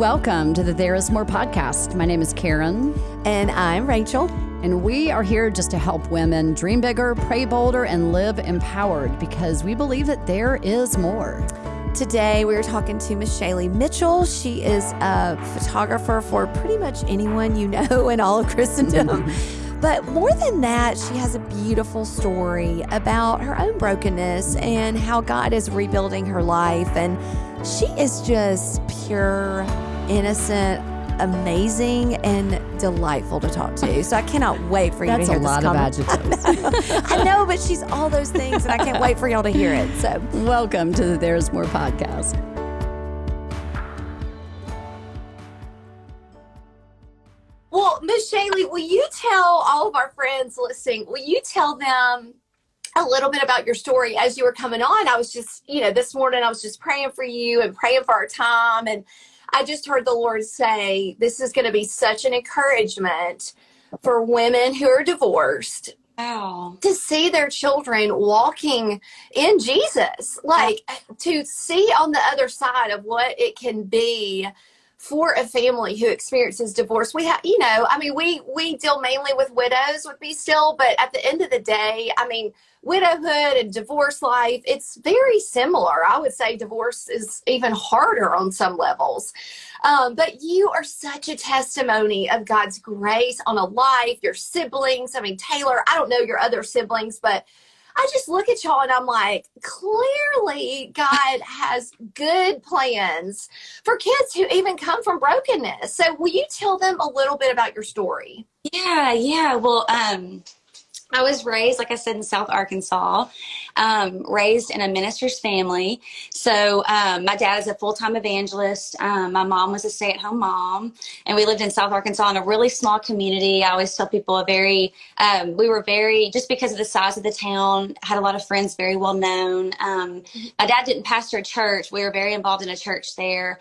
welcome to the There Is More podcast. My name is Karen. And I'm Rachel. And we are here just to help women dream bigger, pray bolder, and live empowered because we believe that there is more. Today we are talking to Meshali Mitchell. She is a photographer for pretty much anyone you know in all of Christendom. But more than that, she has a beautiful story about her own brokenness and how God is rebuilding her life. And she is just pure, innocent, amazing, and delightful to talk to. So I cannot wait for you That's to hear a lot this of comment. adjectives. I know, but she's all those things, and I can't wait for y'all to hear it. So welcome to the There Is More podcast. Well, Meshali, will you tell all of our friends listening, will you tell them a little bit about your story as you were coming on? I was just, you know, this morning I was just praying for you and praying for our time. And I just heard the Lord say, this is going to be such an encouragement for women who are divorced Wow. to see their children walking in Jesus, like to see on the other side of what it can be for a family who experiences divorce. We have, you know, I mean, we we deal mainly with widows with Be Still, but at the end of the day, I mean, widowhood and divorce life, it's very similar. I would say divorce is even harder on some levels. Um, but you are such a testimony of God's grace on a life, your siblings. I mean, Taylor, I don't know your other siblings, but I just look at y'all and I'm like, clearly God has good plans for kids who even come from brokenness. So will you tell them a little bit about your story? Yeah, yeah. Well, um, I was raised, like I said, in South Arkansas, um, raised in a minister's family. So um, my dad is a full time evangelist. Um, my mom was a stay at home mom, and we lived in South Arkansas in a really small community. I always tell people a very, um, we were very, just because of the size of the town, had a lot of friends very well known. Um, my dad didn't pastor a church. We were very involved in a church there.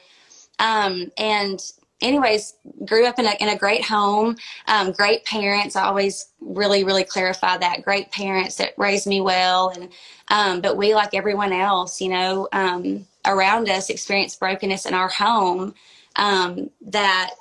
Um, and anyways, grew up in a, in a great home, um, great parents. I always really, really clarify that great parents that raised me well. And, um, but we, like everyone else, you know, um, around us experienced brokenness in our home, um, that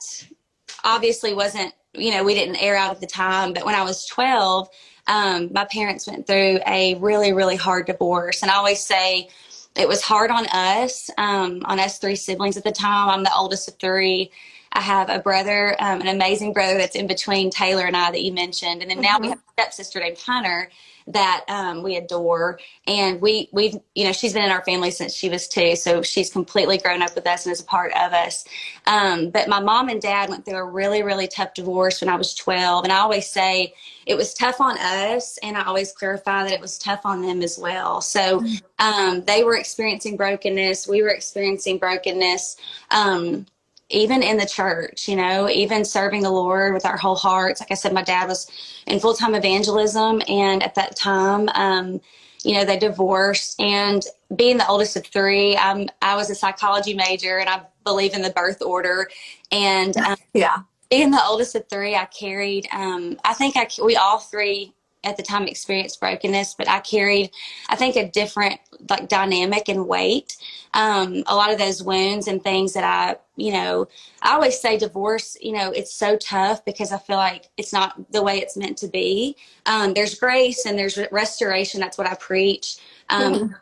obviously wasn't, you know, we didn't air out at the time, but when I was 12, um, my parents went through a really, really hard divorce. And I always say, it was hard on us, um, on us three siblings at the time. I'm the oldest of three. I have a brother, um, an amazing brother that's in between Taylor and I that you mentioned, and then now we have a stepsister named Hunter that um, we adore, and we we've you know she's been in our family since she was two, so she's completely grown up with us and is a part of us. Um, but my mom and dad went through a really really tough divorce when I was 12, and I always say it was tough on us, and I always clarify that it was tough on them as well. So um, they were experiencing brokenness, we were experiencing brokenness. Um, even in the church, you know, even serving the Lord with our whole hearts. Like I said, my dad was in full time evangelism, and at that time, um, you know, they divorced. And being the oldest of three, um, I was a psychology major, and I believe in the birth order. And um, Yeah. being the oldest of three, I carried. Um, I think I we all three at the time experienced brokenness, but I carried, I think, a different like dynamic and weight. Um, a lot of those wounds and things that I, you know, I always say divorce, you know, it's so tough because I feel like it's not the way it's meant to be. Um, there's grace and there's restoration. That's what I preach. Um,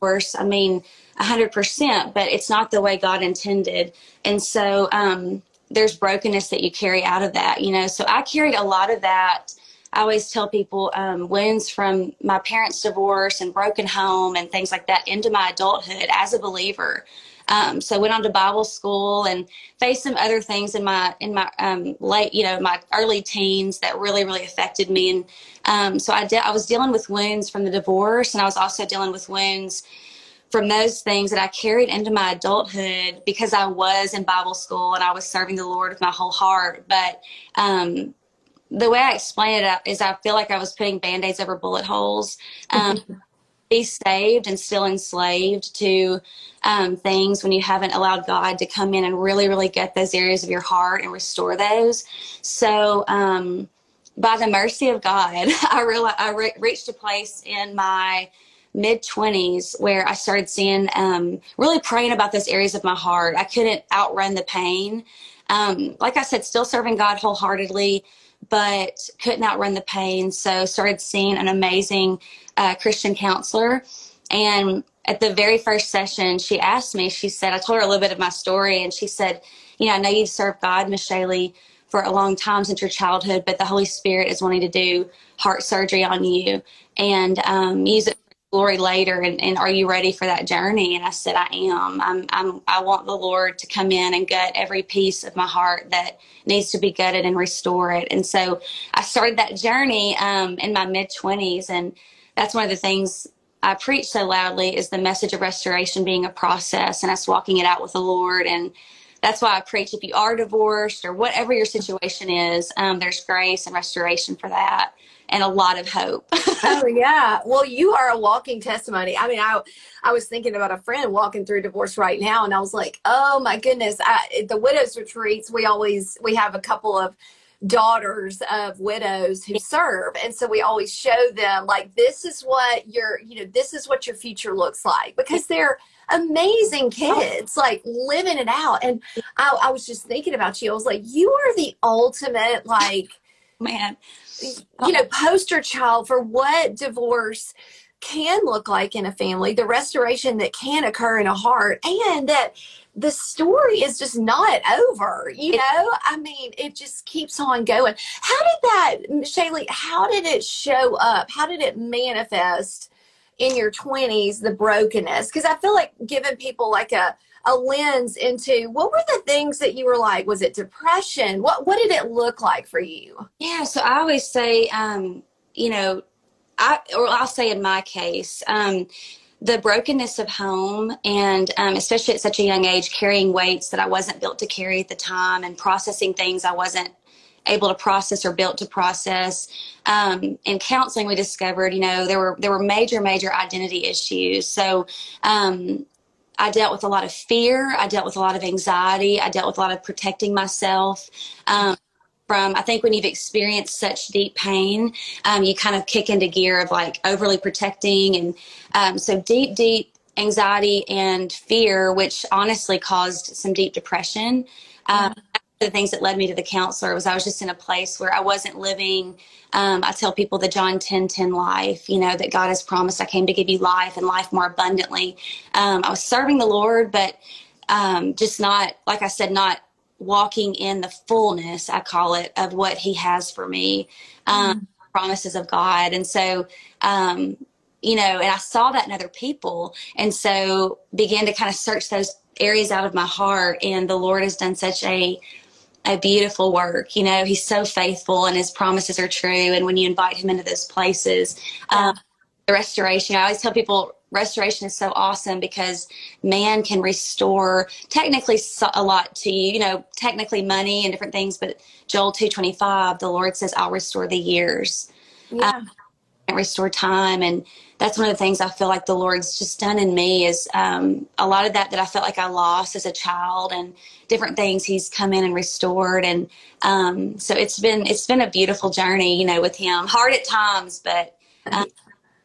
Divorce, I mean, a hundred percent, but it's not the way God intended. And so, um, there's brokenness that you carry out of that, you know. So I carried a lot of that. I always tell people um, wounds from my parents' divorce and broken home and things like that into my adulthood as a believer. Um, so went on to Bible school and faced some other things in my in my um, late, you know, my early teens that really really affected me. And um, so I de- I was dealing with wounds from the divorce, and I was also dealing with wounds from those things that I carried into my adulthood because I was in Bible school and I was serving the Lord with my whole heart. But um, the way I explain it is I feel like I was putting band aids over bullet holes. Um, be saved and still enslaved to um, things when you haven't allowed God to come in and really, really get those areas of your heart and restore those. So, um, by the mercy of God, I realized I re- reached a place in my mid 20s where I started seeing, um, really praying about those areas of my heart. I couldn't outrun the pain. Um, like I said, still serving God wholeheartedly, but couldn't outrun the pain. So started seeing an amazing uh, Christian counselor. And at the very first session, she asked me, she said, I told her a little bit of my story, and she said, You know, I know you've served God, Meshali, for a long time since your childhood, but the Holy Spirit is wanting to do heart surgery on you and um, use it glory later. And, and, are you ready for that journey? And I said, I am. I'm, I'm, I want the Lord to come in and gut every piece of my heart that needs to be gutted and restore it. And so I started that journey um, in my mid 20s. And that's one of the things I preach so loudly is the message of restoration being a process and us walking it out with the Lord. And that's why I preach if you are divorced or whatever your situation is, um, there's grace and restoration for that and a lot of hope. oh yeah. Well, you are a walking testimony. I mean, I I was thinking about a friend walking through divorce right now and I was like, "Oh my goodness, I, the widows retreats, we always we have a couple of daughters of widows who serve and so we always show them like this is what your you know this is what your future looks like because they're amazing kids like living it out and I, I was just thinking about you i was like you are the ultimate like man you know poster child for what divorce can look like in a family the restoration that can occur in a heart and that the story is just not over you know? I mean it just keeps on going. How did that shaylee how did it show up? How did it manifest in your 20s the brokenness? Because i feel like giving people like a a lens into what were the things that you were like was it depression what what did it look like for you yeah so i always say um you know i or i'll say in my case um the brokenness of home and um, especially at such a young age carrying weights that i wasn't built to carry at the time and processing things i wasn't able to process or built to process. Um, in counseling, we discovered, you know, there were there were major, major identity issues. So um, I dealt with a lot of fear. I dealt with a lot of anxiety. I dealt with a lot of protecting myself. Um, from I think when you've experienced such deep pain, um, you kind of kick into gear of like overly protecting, and um, so deep, deep anxiety and fear, which honestly caused some deep depression. Um, the things that led me to the counselor was I was just in a place where I wasn't living. Um, I tell people the John 10 10 life, you know, that God has promised I came to give you life and life more abundantly. Um, I was serving the Lord, but um, just not, like I said, not walking in the fullness, I call it, of what He has for me, mm. promises of God. And so, um, you know, and I saw that in other people. And so began to kind of search those areas out of my heart. And the Lord has done such a a beautiful work. You know, he's so faithful and his promises are true. And when you invite him into those places, um, the restoration, I always tell people restoration is so awesome because man can restore technically a lot to you, you know, technically money and different things. But Joel 225, the Lord says, I'll restore the years. Yeah. Um, restore time and that's one of the things I feel like the Lord's just done in me is um, a lot of that that I felt like I lost as a child and different things He's come in and restored and um, so it's been it's been a beautiful journey you know with Him hard at times but um,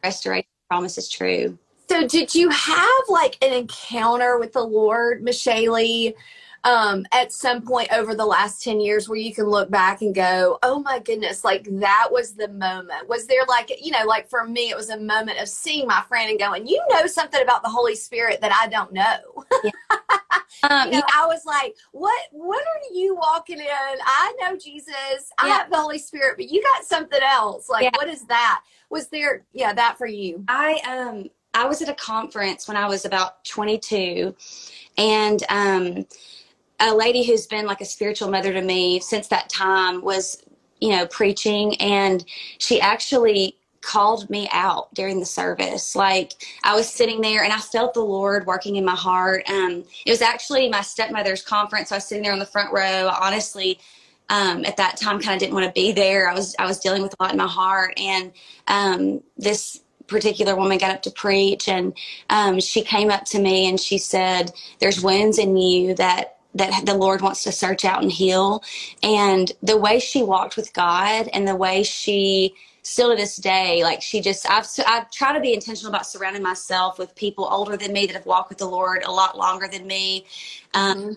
restoration promise is true. So did you have like an encounter with the Lord, Michelle? Um, at some point over the last 10 years where you can look back and go, oh my goodness, like that was the moment? Was there like, you know, like for me, it was a moment of seeing my friend and going, you know something about the Holy Spirit that I don't know. Yeah. um, you know, I was like, what, what are you walking in? I know Jesus, I yeah. have the Holy Spirit, but you got something else. Like, yeah. what is that? Was there, yeah, that for you? I, um, I was at a conference when I was about 22 and, um, a lady who's been like a spiritual mother to me since that time was, you know, preaching and she actually called me out during the service. Like I was sitting there and I felt the Lord working in my heart. Um, it was actually my stepmother's conference. So I was sitting there on the front row. Honestly, um, at that time kind of didn't want to be there. I was, I was dealing with a lot in my heart. And, um, this particular woman got up to preach and, um, she came up to me and she said, there's wounds in you that that the Lord wants to search out and heal. And the way she walked with God and the way she still to this day, like she just, I've, I've tried to be intentional about surrounding myself with people older than me that have walked with the Lord a lot longer than me. Um, mm-hmm.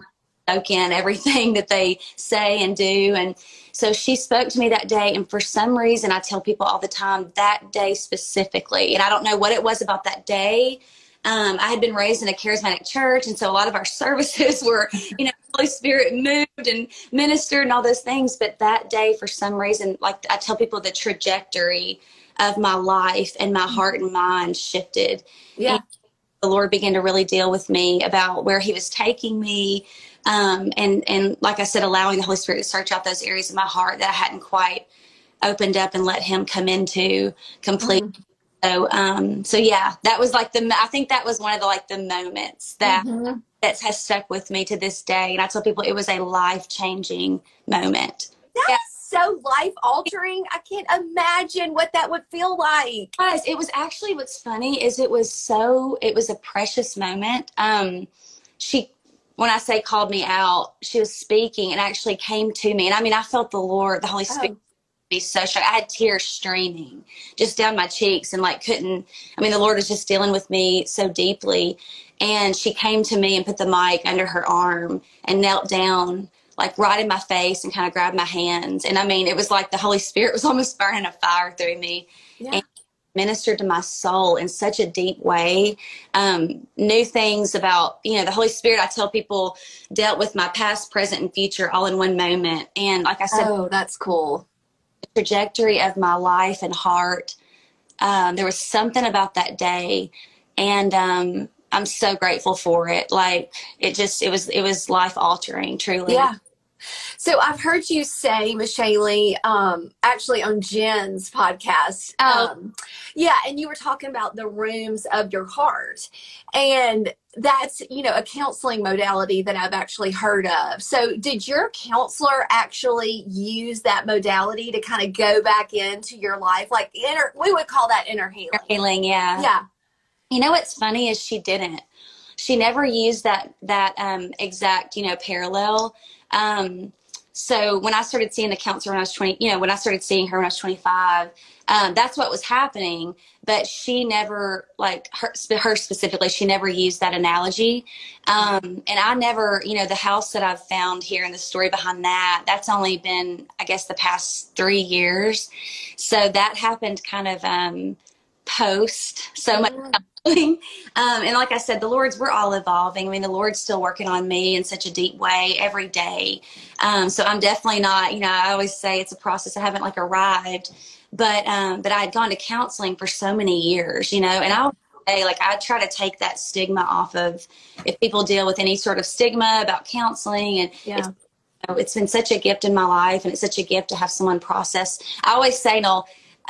Soak in everything that they say and do. And so she spoke to me that day. And for some reason, I tell people all the time that day specifically, and I don't know what it was about that day um, I had been raised in a charismatic church, and so a lot of our services were, you know, Holy Spirit moved and ministered and all those things. But that day, for some reason, like I tell people, the trajectory of my life and my heart and mind shifted. Yeah. And the Lord began to really deal with me about where He was taking me. Um, and and like I said, allowing the Holy Spirit to search out those areas of my heart that I hadn't quite opened up and let Him come into complete. Mm-hmm so um so yeah that was like the i think that was one of the like the moments that mm-hmm. that has stuck with me to this day and i tell people it was a life changing moment that's yeah. so life altering i can't imagine what that would feel like guys it was actually what's funny is it was so it was a precious moment um she when I say called me out, she was speaking and actually came to me. And I mean, I felt the Lord, the Holy Spirit oh be so shocked. I had tears streaming just down my cheeks and like couldn't. I mean, the Lord was just dealing with me so deeply. And she came to me and put the mic under her arm and knelt down, like right in my face and kind of grabbed my hands. And I mean, it was like the Holy Spirit was almost burning a fire through me. Yeah. And ministered to my soul in such a deep way. Um, new things about, you know, the Holy Spirit, I tell people, dealt with my past, present, and future all in one moment. And like I said, oh, that's cool trajectory of my life and heart. Um, there was something about that day, and um, I'm so grateful for it. Like it just, it was, it was life altering, truly. Yeah. So I've heard you say, Michelle, um, actually on Jen's podcast. Oh. Um, yeah, and you were talking about the rooms of your heart. And that's, you know, a counseling modality that I've actually heard of. So did your counselor actually use that modality to kind of go back into your life? Like inner we would call that inner healing. Healing, yeah. Yeah. You know what's funny is she didn't. She never used that that um, exact, you know, parallel. Um, so when I started seeing the counselor when I was 20, you know, when I started seeing her when I was 25, um, that's what was happening. But she never, like her, her specifically, she never used that analogy. Um, and I never, you know, the house that I've found here and the story behind that, that's only been, I guess, the past three years. So that happened kind of um, post so much um, and like I said, the Lord's, we're all evolving. I mean, the Lord's still working on me in such a deep way every day. Um, so I'm definitely not, you know, I always say it's a process. I haven't like arrived, but, um, but I had gone to counseling for so many years, you know, and I'll say like, I try to take that stigma off of if people deal with any sort of stigma about counseling and yeah. it's, you know, it's been such a gift in my life and it's such a gift to have someone process. I always say, no,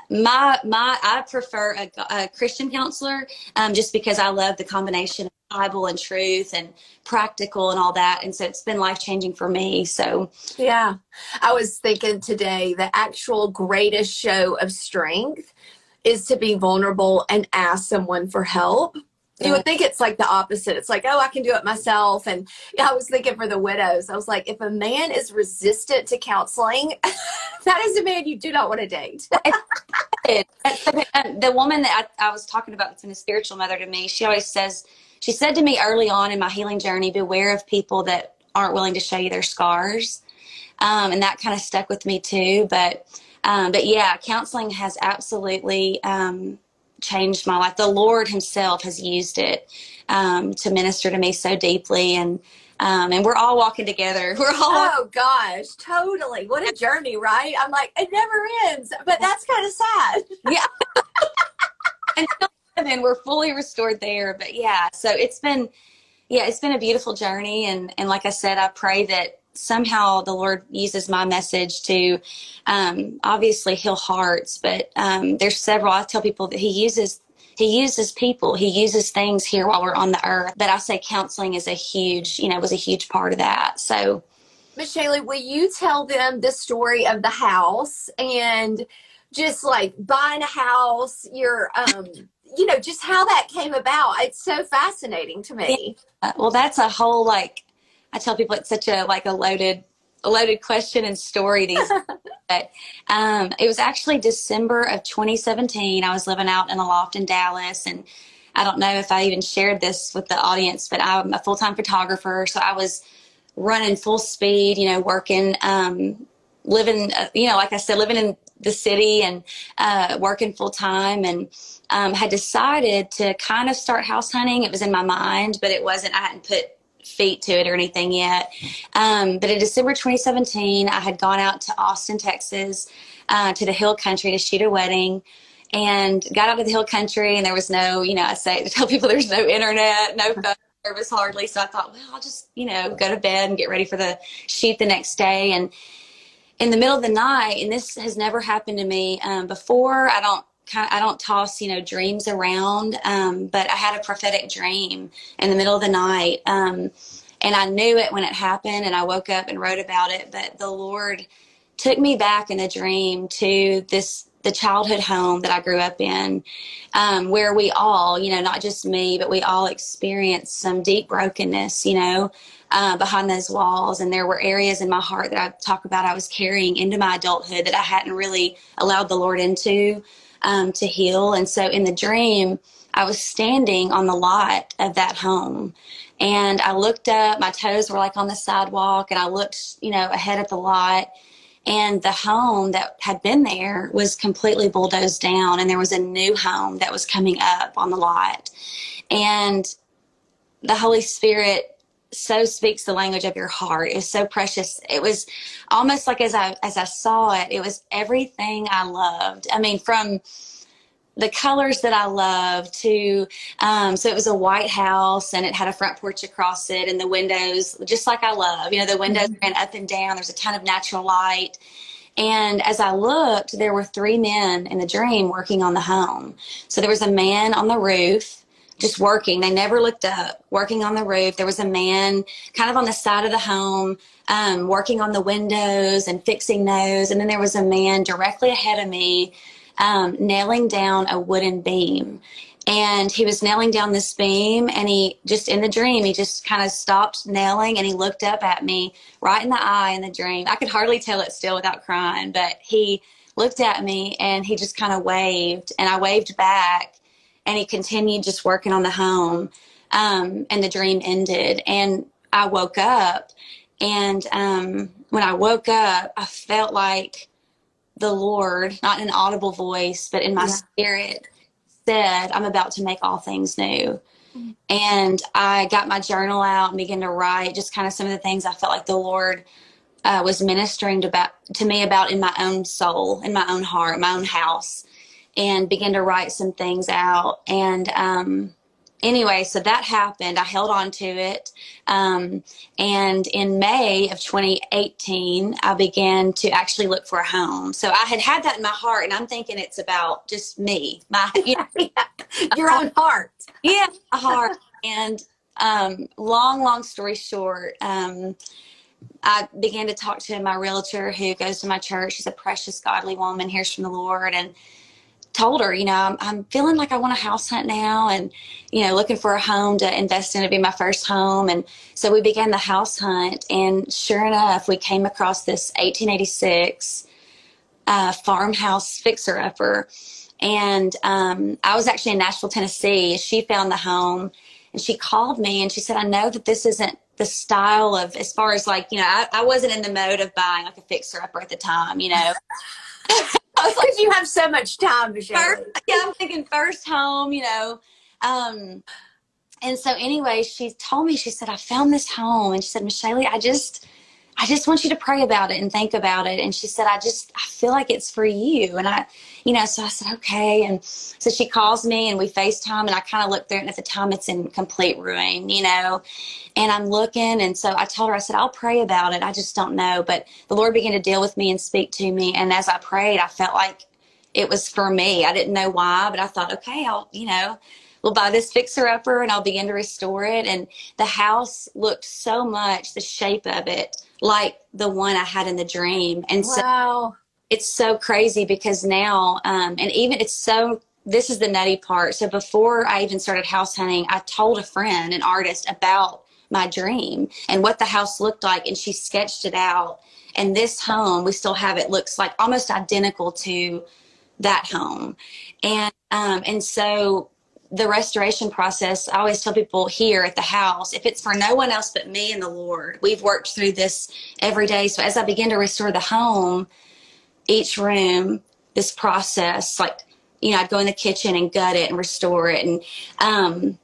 my my I prefer a, a Christian counselor um, just because I love the combination of Bible and truth and practical and all that, and so it's been life changing for me. So yeah, I was thinking today the actual greatest show of strength is to be vulnerable and ask someone for help you would think it's like the opposite. It's like, oh, I can do it myself. And I was thinking for the widows, I was like, if a man is resistant to counseling, that is a man you do not want to date. the woman that I, I, was talking about that's been a spiritual mother to me, she always says, she said to me early on in my healing journey, beware of people that aren't willing to show you their scars. Um, and that kind of stuck with me too. But, um, but yeah, counseling has absolutely, um, changed my life. The Lord Himself has used it um, to minister to me so deeply, and um, and we're all walking together. We're all oh gosh, totally. What a journey, right? I'm like it never ends, but that's kind of sad. yeah. and then we're fully restored there, but yeah. So it's been yeah, it's been a beautiful journey, and and like I said, I pray that somehow the Lord uses my message to um, obviously heal hearts, but um, there's several. I tell people that He uses He uses people, He uses things here while we're on the earth. But I say counseling is a huge, you know, was a huge part of that. So, Michelle, will you tell them the story of the house and just like buying a house? Your um you know just how that came about it's so fascinating to me well that's a whole like I tell people it's such a like a loaded loaded question and story these but um, it was actually december of 2017 i was living out in a loft in dallas and i don't know if i even shared this with the audience but i'm a full-time photographer so i was running full speed you know working um, living uh, you know like i said living in the city and uh, working full time and um, had decided to kind of start house hunting. It was in my mind but it wasn't i hadn't put feet to it or anything yet. Um, but in December 2017, I had gone out to Austin, Texas, uh, to the Hill Country to shoot a wedding. And got out to the Hill Country, and there was no, you know, I say to tell people there's no internet, no phone service hardly. So I thought, well, I'll just, you know, go to bed and get ready for the shoot the next day. And in the middle of the night, and this has never happened to me um, before. I don't kind of, I don't toss, you know, dreams around. Um, but I had a prophetic dream in the middle of the night. Um, and I knew it when it happened and I woke up and wrote about it. But the Lord took me back in a dream to this, the childhood home that I grew up in, um, where we all, you know, not just me, but we all experienced some deep brokenness, you know, uh, behind those walls. And there were areas in my heart that I talk about I was carrying into my adulthood that I hadn't really allowed the Lord into um, to heal. And so in the dream, I was standing on the lot of that home and I looked up, my toes were like on the sidewalk, and I looked, you know, ahead at the lot. And the home that had been there was completely bulldozed down, and there was a new home that was coming up on the lot. And the Holy Spirit so speaks the language of your heart. It was so precious. It was almost like as I as I saw it, it was everything I loved. I mean, from the colors that I love to um, so it was a white house and it had a front porch across it and the windows just like I love. You know, the windows mm-hmm. ran up and down. There's a ton of natural light. And as I looked, there were three men in the dream working on the home. So there was a man on the roof just working. They never looked up, working on the roof. There was a man kind of on the side of the home, um, working on the windows and fixing those. And then there was a man directly ahead of me, um, nailing down a wooden beam. And he was nailing down this beam, and he just in the dream, he just kind of stopped nailing and he looked up at me right in the eye in the dream. I could hardly tell it still without crying, but he looked at me and he just kind of waved, and I waved back and he continued just working on the home. Um, and the dream ended. And I woke up, and um, when I woke up, I felt like the Lord, not in an audible voice, but in my yeah. spirit, said, I'm about to make all things new. Mm-hmm. And I got my journal out and began to write just kind of some of the things I felt like the Lord uh, was ministering to, about, to me about in my own soul, in my own heart, my own house and began to write some things out. And um, anyway, so that happened. I held on to it. Um, and in May of 2018, I began to actually look for a home. So I had had that in my heart, and I'm thinking it's about just me, my you know, your own heart. Yeah, a heart. and um, long, long story short, um, I began to talk to my realtor who goes to my church. She's a precious, godly woman, hears from the Lord, and told her, you know, I'm, I'm feeling like I want a house hunt now and, you know, looking for a home to invest in to be my first home. And so we began the house hunt. And sure enough, we came across this 1886 uh, farmhouse fixer upper. And um, I was actually in Nashville, Tennessee. She found the home and she called me and she said, I know that this isn't the style of, as far as like, you know, I, I wasn't in the mode of buying like a fixer upper at the time, you know. was like, you have so much time, Michelle. First, yeah, I'm thinking first home, you know. Um, and so anyway, she told me, she said, I found this home. And she said, Michelle, I just, I just want you to pray about it and think about it. And she said, I just, I feel like it's for you. And I, you know, so I said, okay. And so she calls me and we FaceTime and I kind of look there and at the time it's in complete ruin, you know, and I'm looking. And so I told her, I said, I'll pray about it. I just don't know. But the Lord began to deal with me and speak to me. And as I prayed, I felt like it was for me. I didn't know why, but I thought, okay, I'll, you know, we'll buy this fixer upper and I'll begin to restore it. And the house looked so much, the shape of it, like the one I had in the dream. And wow. so it's so crazy because now, um, and even it's so, this is the nutty part. So before I even started house hunting, I told a friend, an artist, about my dream and what the house looked like and she sketched it out and this home we still have it looks like almost identical to that home and um, and so the restoration process i always tell people here at the house if it's for no one else but me and the lord we've worked through this every day. So as i begin to restore the home each room this process like you know i'd go in the kitchen and gut it and restore it. And um,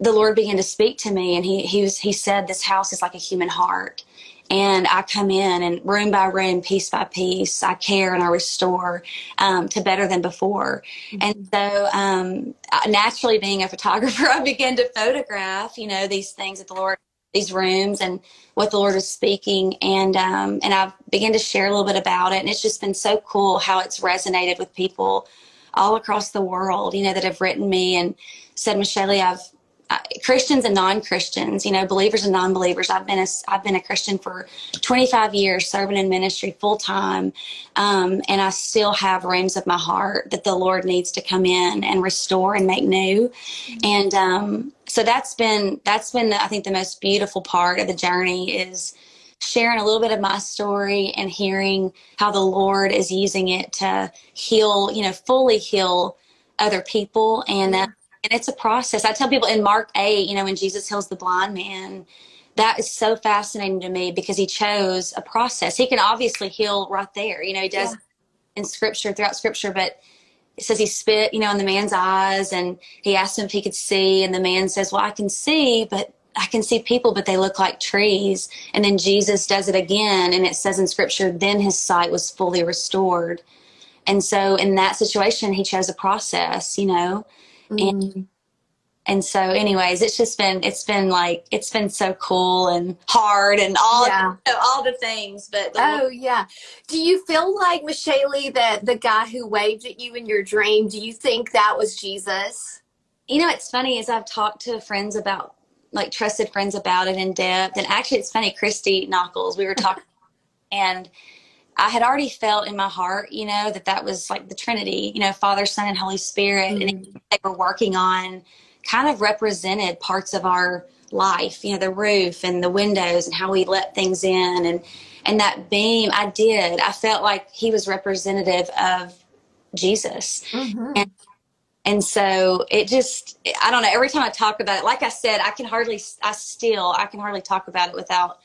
the lord began to speak to me and he he was he said this house is like a human heart and I come in and room by room, piece by piece, I care and I restore um, to better than before. Mm-hmm. And so, um, naturally, being a photographer, I began to photograph, you know, these things that the Lord, these rooms, and what the Lord is speaking, and um, and I began to share a little bit about it, and it's just been so cool how it's resonated with people all across the world, you know, that have written me and said, Michelle, I've uh, Christians and non-Christians, you know, believers and non-believers. I've been a I've been a Christian for 25 years, serving in ministry full time, um, and I still have rooms of my heart that the Lord needs to come in and restore and make new. And um, so that's been that's been I think the most beautiful part of the journey is sharing a little bit of my story and hearing how the Lord is using it to heal, you know, fully heal other people and. Uh, and it's a process. I tell people in Mark 8, you know, when Jesus heals the blind man, that is so fascinating to me because he chose a process. He can obviously heal right there. You know, he does yeah. in scripture, throughout scripture, but it says he spit, you know, in the man's eyes and he asked him if he could see. And the man says, Well, I can see, but I can see people, but they look like trees. And then Jesus does it again. And it says in scripture, then his sight was fully restored. And so in that situation, he chose a process, you know. Mm-hmm. And and so anyways it's just been it's been like it's been so cool and hard and all yeah. you know, all the things but the oh yeah do you feel like michelle that the guy who waved at you in your dream do you think that was jesus you know it's funny as i've talked to friends about like trusted friends about it in depth and actually it's funny Christy Nockels we were talking and I had already felt in my heart, you know, that that was like the Trinity, you know, Father, Son, and Holy Spirit, mm-hmm. and they were working on kind of represented parts of our life, you know, the roof and the windows and how we let things in, and and that beam. I did. I felt like he was representative of Jesus, mm-hmm. and and so it just I don't know. Every time I talk about it, like I said, I can hardly, I still, I can hardly talk about it without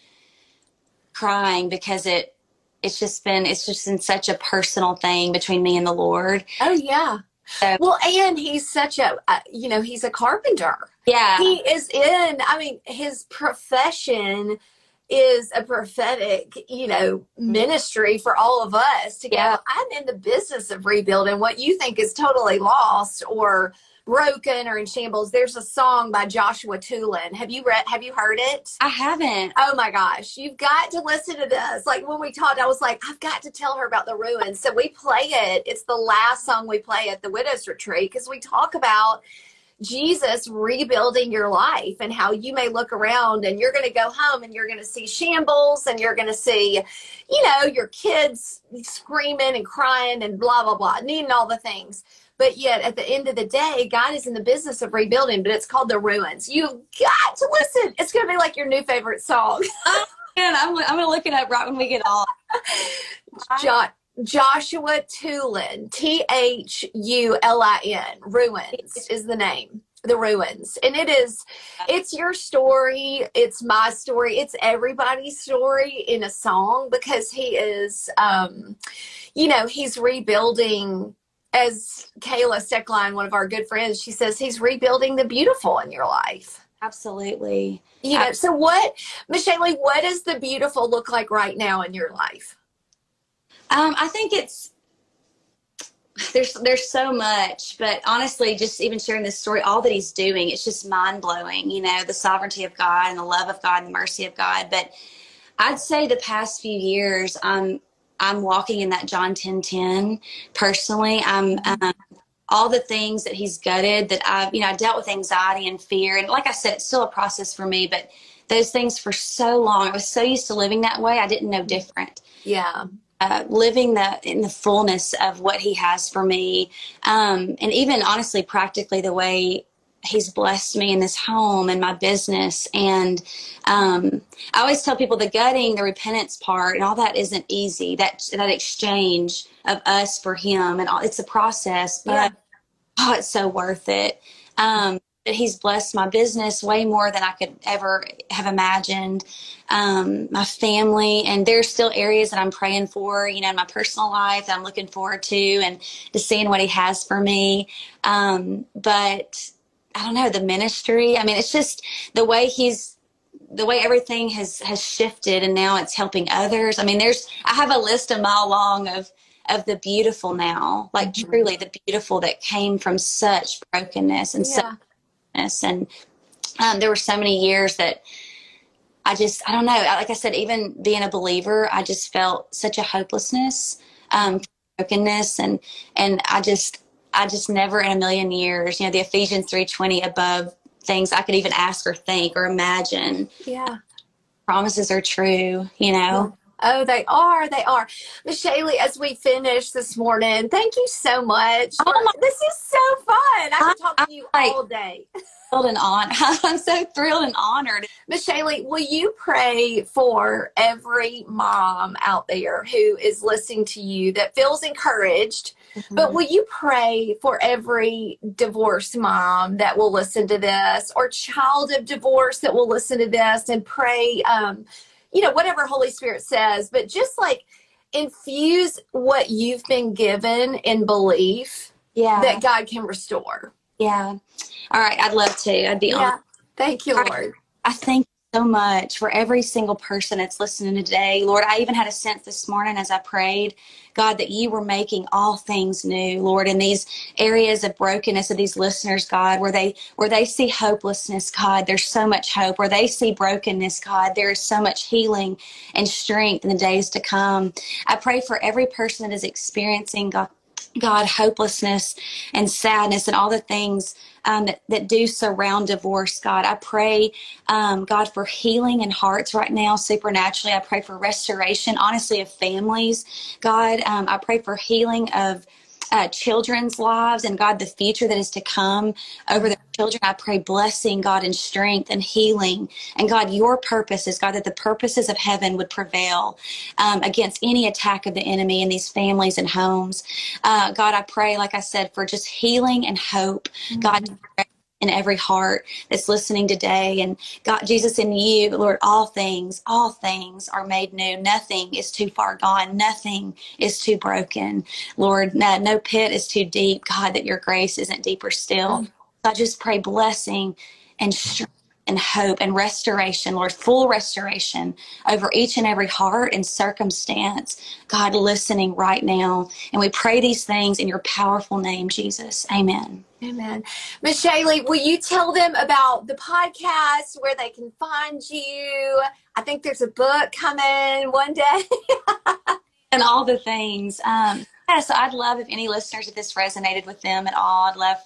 crying because it it's just been it's just been such a personal thing between me and the Lord. Oh yeah. So, well, and he's such a uh, you know he's a carpenter. Yeah, he is in. I mean, his profession is a prophetic, you know, ministry for all of us to go. I'm in the business of rebuilding what you think is totally lost or broken or in shambles. There's a song by Joshua Thulin. Have you read? Have you heard it? I haven't. Oh my gosh, you've got to listen to this. Like when we talked, I was like, I've got to tell her about the ruins. So we play it. It's the last song we play at the widows retreat because we talk about. Jesus rebuilding your life and how you may look around and you're going to go home and you're going to see shambles and you're going to see, you know, your kids screaming and crying and blah, blah, blah, needing all the things. But yet, at the end of the day, God is in the business of rebuilding, but it's called the ruins. You've got to listen. It's going to be like your new favorite song. oh, man, I'm, I'm going to look it up right when we get off. jo- Joshua Thulin, T H U L I N, Ruins is the name the ruins and it is it's your story it's my story it's everybody's story in a song because he is um you know he's rebuilding as Kayla Steckline, one of our good friends, she says he's rebuilding the beautiful in your life. Absolutely. You know, so what, Michelle, what does the beautiful look like right now in your life? Um, I think it's there's there's so much, but honestly, just even sharing this story, all that he's doing, it's just mind blowing. You know, the sovereignty of God and the love of God and the mercy of God. But I'd say the past few years, um, I'm walking in that John 10 10 personally. I'm, um, all the things that he's gutted that I've, you know, I dealt with anxiety and fear. And like I said, it's still a process for me, but those things for so long, I was so used to living that way. I didn't know different. Yeah. Uh, living the in the fullness of what he has for me, um, and even honestly, practically the way he's blessed me in this home and my business. And um, I always tell people the gutting, the repentance part, and all that isn't easy. That that exchange of us for him, and all, it's a process, but yeah. oh, it's so worth it. Um, he's blessed my business way more than I could ever have imagined. Um, my family, and there's still areas that I'm praying for, you know, in my personal life that I'm looking forward to and to seeing what he has for me. Um, but I don't know, the ministry. I mean, it's just the way he's the way everything has has shifted and now it's helping others. I mean, there's I have a list a mile long of of the beautiful now, like mm-hmm. truly the beautiful that came from such brokenness and yeah. such and um, there were so many years that I just I don't know. Like I said, even being a believer, I just felt such a hopelessness, um, brokenness, and and I just I just never in a million years, you know, the Ephesians 3:20 above things I could even ask or think or imagine. Yeah. Promises are true, you know. Oh, they are. They are. Michelle, as we finish this morning, thank you so much. Oh my, this is so fun. I can talk to you all day. Thrilled and honored. I'm so thrilled and honored. Michelle, will you pray for every mom out there who is listening to you that feels encouraged? Mm-hmm. But will you pray for every divorced mom that will listen to this or child of divorce that will listen to this and pray, um, you know, whatever Holy Spirit says, but just like infuse what you've been given in belief yeah. that God can restore. Yeah. All right. I'd love to. I'd be yeah. honored. Thank you, Lord. I, I thank so much for every single person that's listening today. Lord, I even had a sense this morning as I prayed, God, that you were making all things new, Lord, in these areas of brokenness of these listeners, God, where they where they see hopelessness, God, there's so much hope. Where they see brokenness, God, there is so much healing and strength in the days to come. I pray for every person that is experiencing God God, hopelessness and sadness and all the things um, that, that do surround divorce, God. I pray, um, God, for healing in hearts right now, supernaturally. I pray for restoration, honestly, of families. God, um, I pray for healing of uh, children's lives and God, the future that is to come over their children. I pray blessing, God, and strength and healing. And God, your purpose is, God, that the purposes of heaven would prevail um, against any attack of the enemy in these families and homes. Uh, God, I pray, like I said, for just healing and hope. Mm-hmm. God, in every heart that's listening today. And God, Jesus, in you, Lord, all things, all things are made new. Nothing is too far gone. Nothing is too broken. Lord, no, no pit is too deep. God, that your grace isn't deeper still. Mm. I just pray blessing and strength and hope and restoration, Lord, full restoration over each and every heart and circumstance. God, listening right now. And we pray these things in your powerful name, Jesus. Amen. Amen. Michelle, will you tell them about the podcast, where they can find you? I think there's a book coming one day. and all the things. Um, yeah, so I'd love if any listeners, if this resonated with them at all, I'd love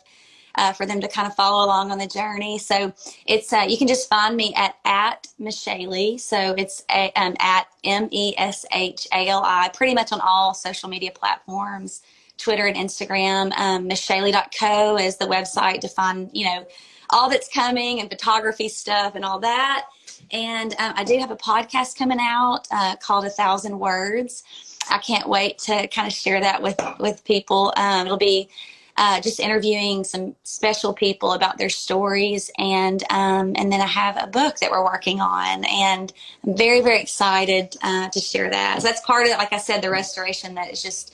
uh, for them to kind of follow along on the journey. So it's uh, you can just find me at at Meshali. So it's a, um, at M E S H A L I, pretty much on all social media platforms, Twitter and Instagram. Um, Meshali.co is the website to find you know all that's coming and photography stuff and all that. And um, I do have a podcast coming out uh, called A Thousand Words. I can't wait to kind of share that with with people. Um, it'll be uh, just interviewing some special people about their stories, and um, and then I have a book that we're working on, and I'm very very excited uh, to share that. So that's part of, like I said, the restoration that is just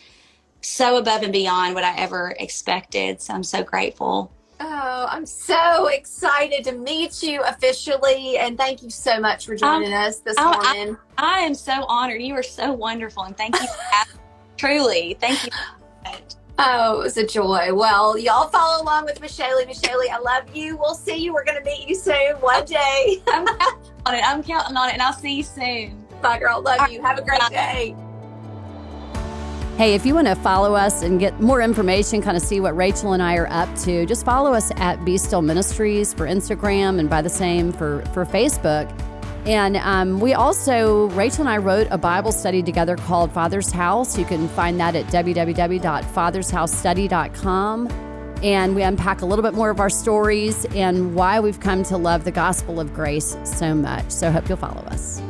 so above and beyond what I ever expected. So I'm so grateful. Oh, I'm so excited to meet you officially, and thank you so much for joining um, us this oh, morning. I, I, am so honored. You are so wonderful, and thank you. truly, thank you. Oh, it was a joy. Well, y'all follow along with Michelle. Michelle, I love you. We'll see you. We're going to meet you soon one day. I'm counting on it. I'm counting on it, and I'll see you soon. Bye, girl. Love you. Have a great day. Hey, if you want to follow us and get more information, kind of see what Rachel and I are up to, just follow us at Be Still Ministries for Instagram and by the same for, for Facebook. And um, we also, Rachel and I wrote a Bible study together called Father's House. You can find that at www.fathershousestudy.com. and we unpack a little bit more of our stories and why we've come to love the gospel of grace so much. So, hope you'll follow us.